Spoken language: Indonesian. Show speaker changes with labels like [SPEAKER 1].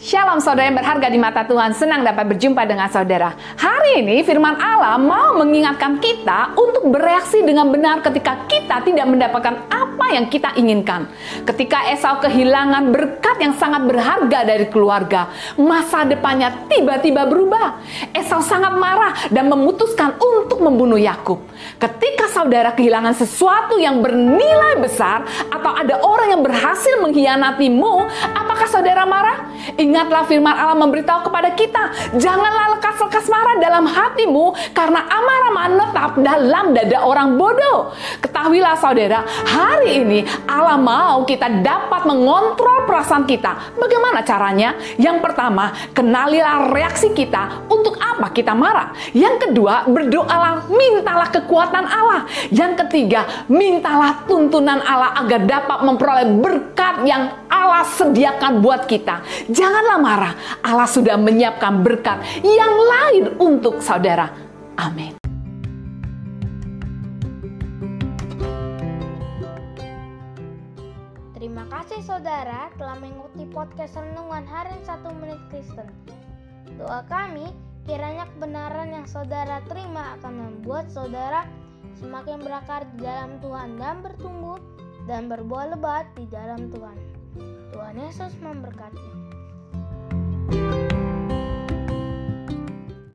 [SPEAKER 1] Shalom saudara yang berharga di mata Tuhan, senang dapat berjumpa dengan saudara. Hari ini firman Allah mau mengingatkan kita untuk bereaksi dengan benar ketika kita tidak mendapatkan apa yang kita inginkan. Ketika Esau kehilangan berkat yang sangat berharga dari keluarga, masa depannya tiba-tiba berubah. Esau sangat marah dan memutuskan untuk membunuh Yakub. Ketika saudara kehilangan sesuatu yang bernilai besar atau ada orang yang berhasil mengkhianatimu, apakah saudara marah? Ingat Ingatlah firman Allah memberitahu kepada kita, janganlah lekas-lekas marah dalam hatimu karena amarah menetap dalam dada orang bodoh. Ketahuilah saudara, hari ini Allah mau kita dapat mengontrol perasaan kita. Bagaimana caranya? Yang pertama, kenalilah reaksi kita untuk apa kita marah. Yang kedua, berdoalah, mintalah kekuatan Allah. Yang ketiga, mintalah tuntunan Allah agar dapat memperoleh berkat yang Allah sediakan buat kita. Janganlah marah, Allah sudah menyiapkan berkat yang lain untuk saudara. Amin.
[SPEAKER 2] Terima kasih saudara telah mengikuti podcast Renungan Harian 1 Menit Kristen. Doa kami, kiranya kebenaran yang saudara terima akan membuat saudara semakin berakar di dalam Tuhan dan bertumbuh dan berbuah lebat di dalam Tuhan. Tuhan Yesus memberkati.